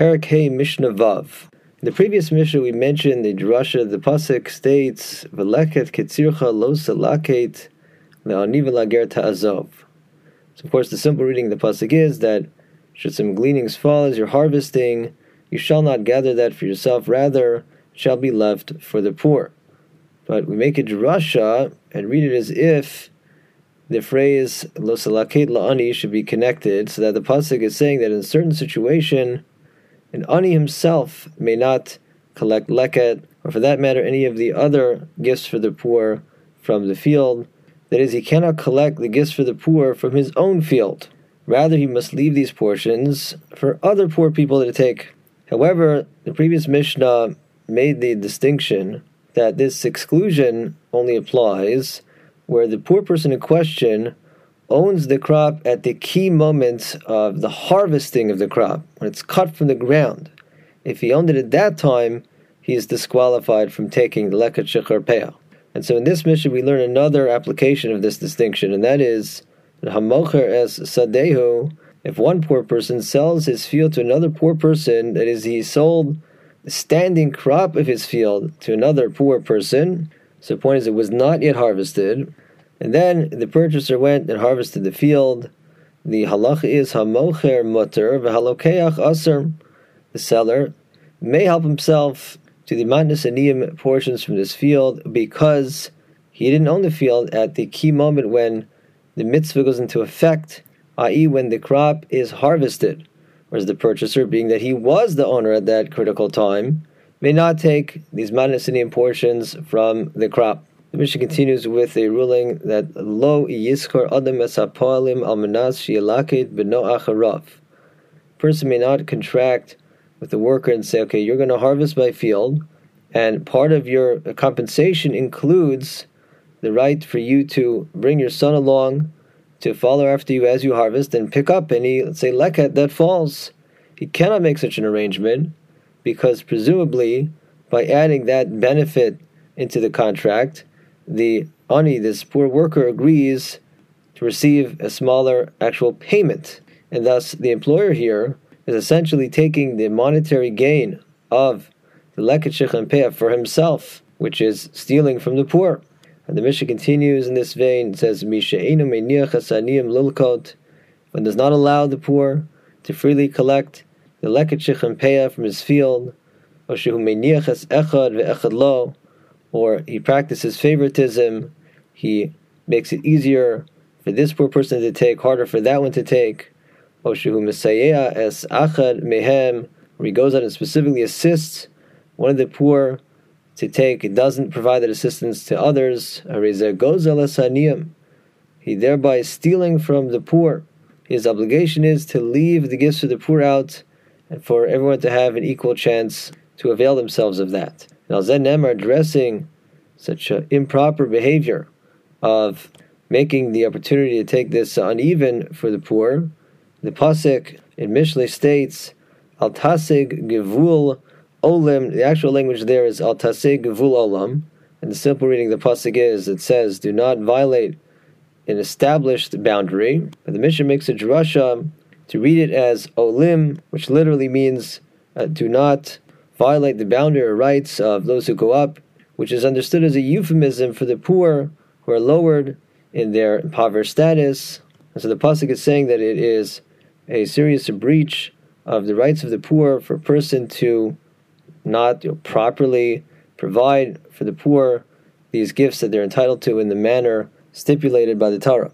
Perek Hey Mishnah Vav. In the previous Mishnah, we mentioned the drasha. The pasuk states, "V'leket ketzircha lo salaket le'ani v'lager ta'azov." So, of course, the simple reading of the pasuk is that should some gleanings fall as you're harvesting, you shall not gather that for yourself; rather, shall be left for the poor. But we make a drasha and read it as if the phrase "lo salaket la'ani" should be connected, so that the pasuk is saying that in a certain situation an ani himself may not collect leket, or for that matter, any of the other gifts for the poor from the field. That is, he cannot collect the gifts for the poor from his own field. Rather, he must leave these portions for other poor people to take. However, the previous Mishnah made the distinction that this exclusion only applies where the poor person in question owns the crop at the key moment of the harvesting of the crop, when it's cut from the ground. If he owned it at that time, he is disqualified from taking the leket shikcha peah. And so in this Mishnah, we learn another application of this distinction, and that is hamocher es sadehu. If one poor person sells his field to another poor person, that is, he sold the standing crop of his field to another poor person. So the point is, it was not yet harvested. And then the purchaser went and harvested the field. The halach is hamocher mutter v'halokeach aser. The seller may help himself to the matnas aniyim portions from this field because he didn't own the field at the key moment when the mitzvah goes into effect, i.e., when the crop is harvested. Whereas the purchaser, being that he was the owner at that critical time, may not take these matnas aniyim portions from the crop. The Mishnah continues with a ruling that lo yiskor adam esapolim almanas sheyelaket beno acharav. Person may not contract with the worker and say, okay, you're going to harvest my field, and part of your compensation includes the right for you to bring your son along to follow after you as you harvest and pick up any, let's say, leket that falls. He cannot make such an arrangement because presumably by adding that benefit into the contract, the ani, this poor worker, agrees to receive a smaller actual payment. And thus, the employer here is essentially taking the monetary gain of the leket peah for himself, which is stealing from the poor. And the Mishnah continues in this vein. It says, "Mishainu meniach hasaniyim lilkot," one does not allow the poor to freely collect the leket peah from his field, or shehu echad ve'echad lo, or he practices favoritism, he makes it easier for this poor person to take, harder for that one to take. Mehem, where he goes out and specifically assists one of the poor to take, it doesn't provide that assistance to others. He thereby is stealing from the poor. His obligation is to leave the gifts of the poor out and for everyone to have an equal chance to avail themselves of that. Now, Zen are addressing such improper behavior of making the opportunity to take this uneven for the poor. The pasuk in Mishle states, "Al tasig gevul olim." The actual language there is "Al tasig gevul olam," and the simple reading of the pasuk is it says, "Do not violate an established boundary." But the Mishnah makes a drasha to read it as olim, which literally means uh, "Do not." Violate the boundary rights of those who go up, which is understood as a euphemism for the poor who are lowered in their impoverished status. And so the pasuk is saying that it is a serious breach of the rights of the poor for a person to not you know, properly provide for the poor these gifts that they're entitled to in the manner stipulated by the Torah.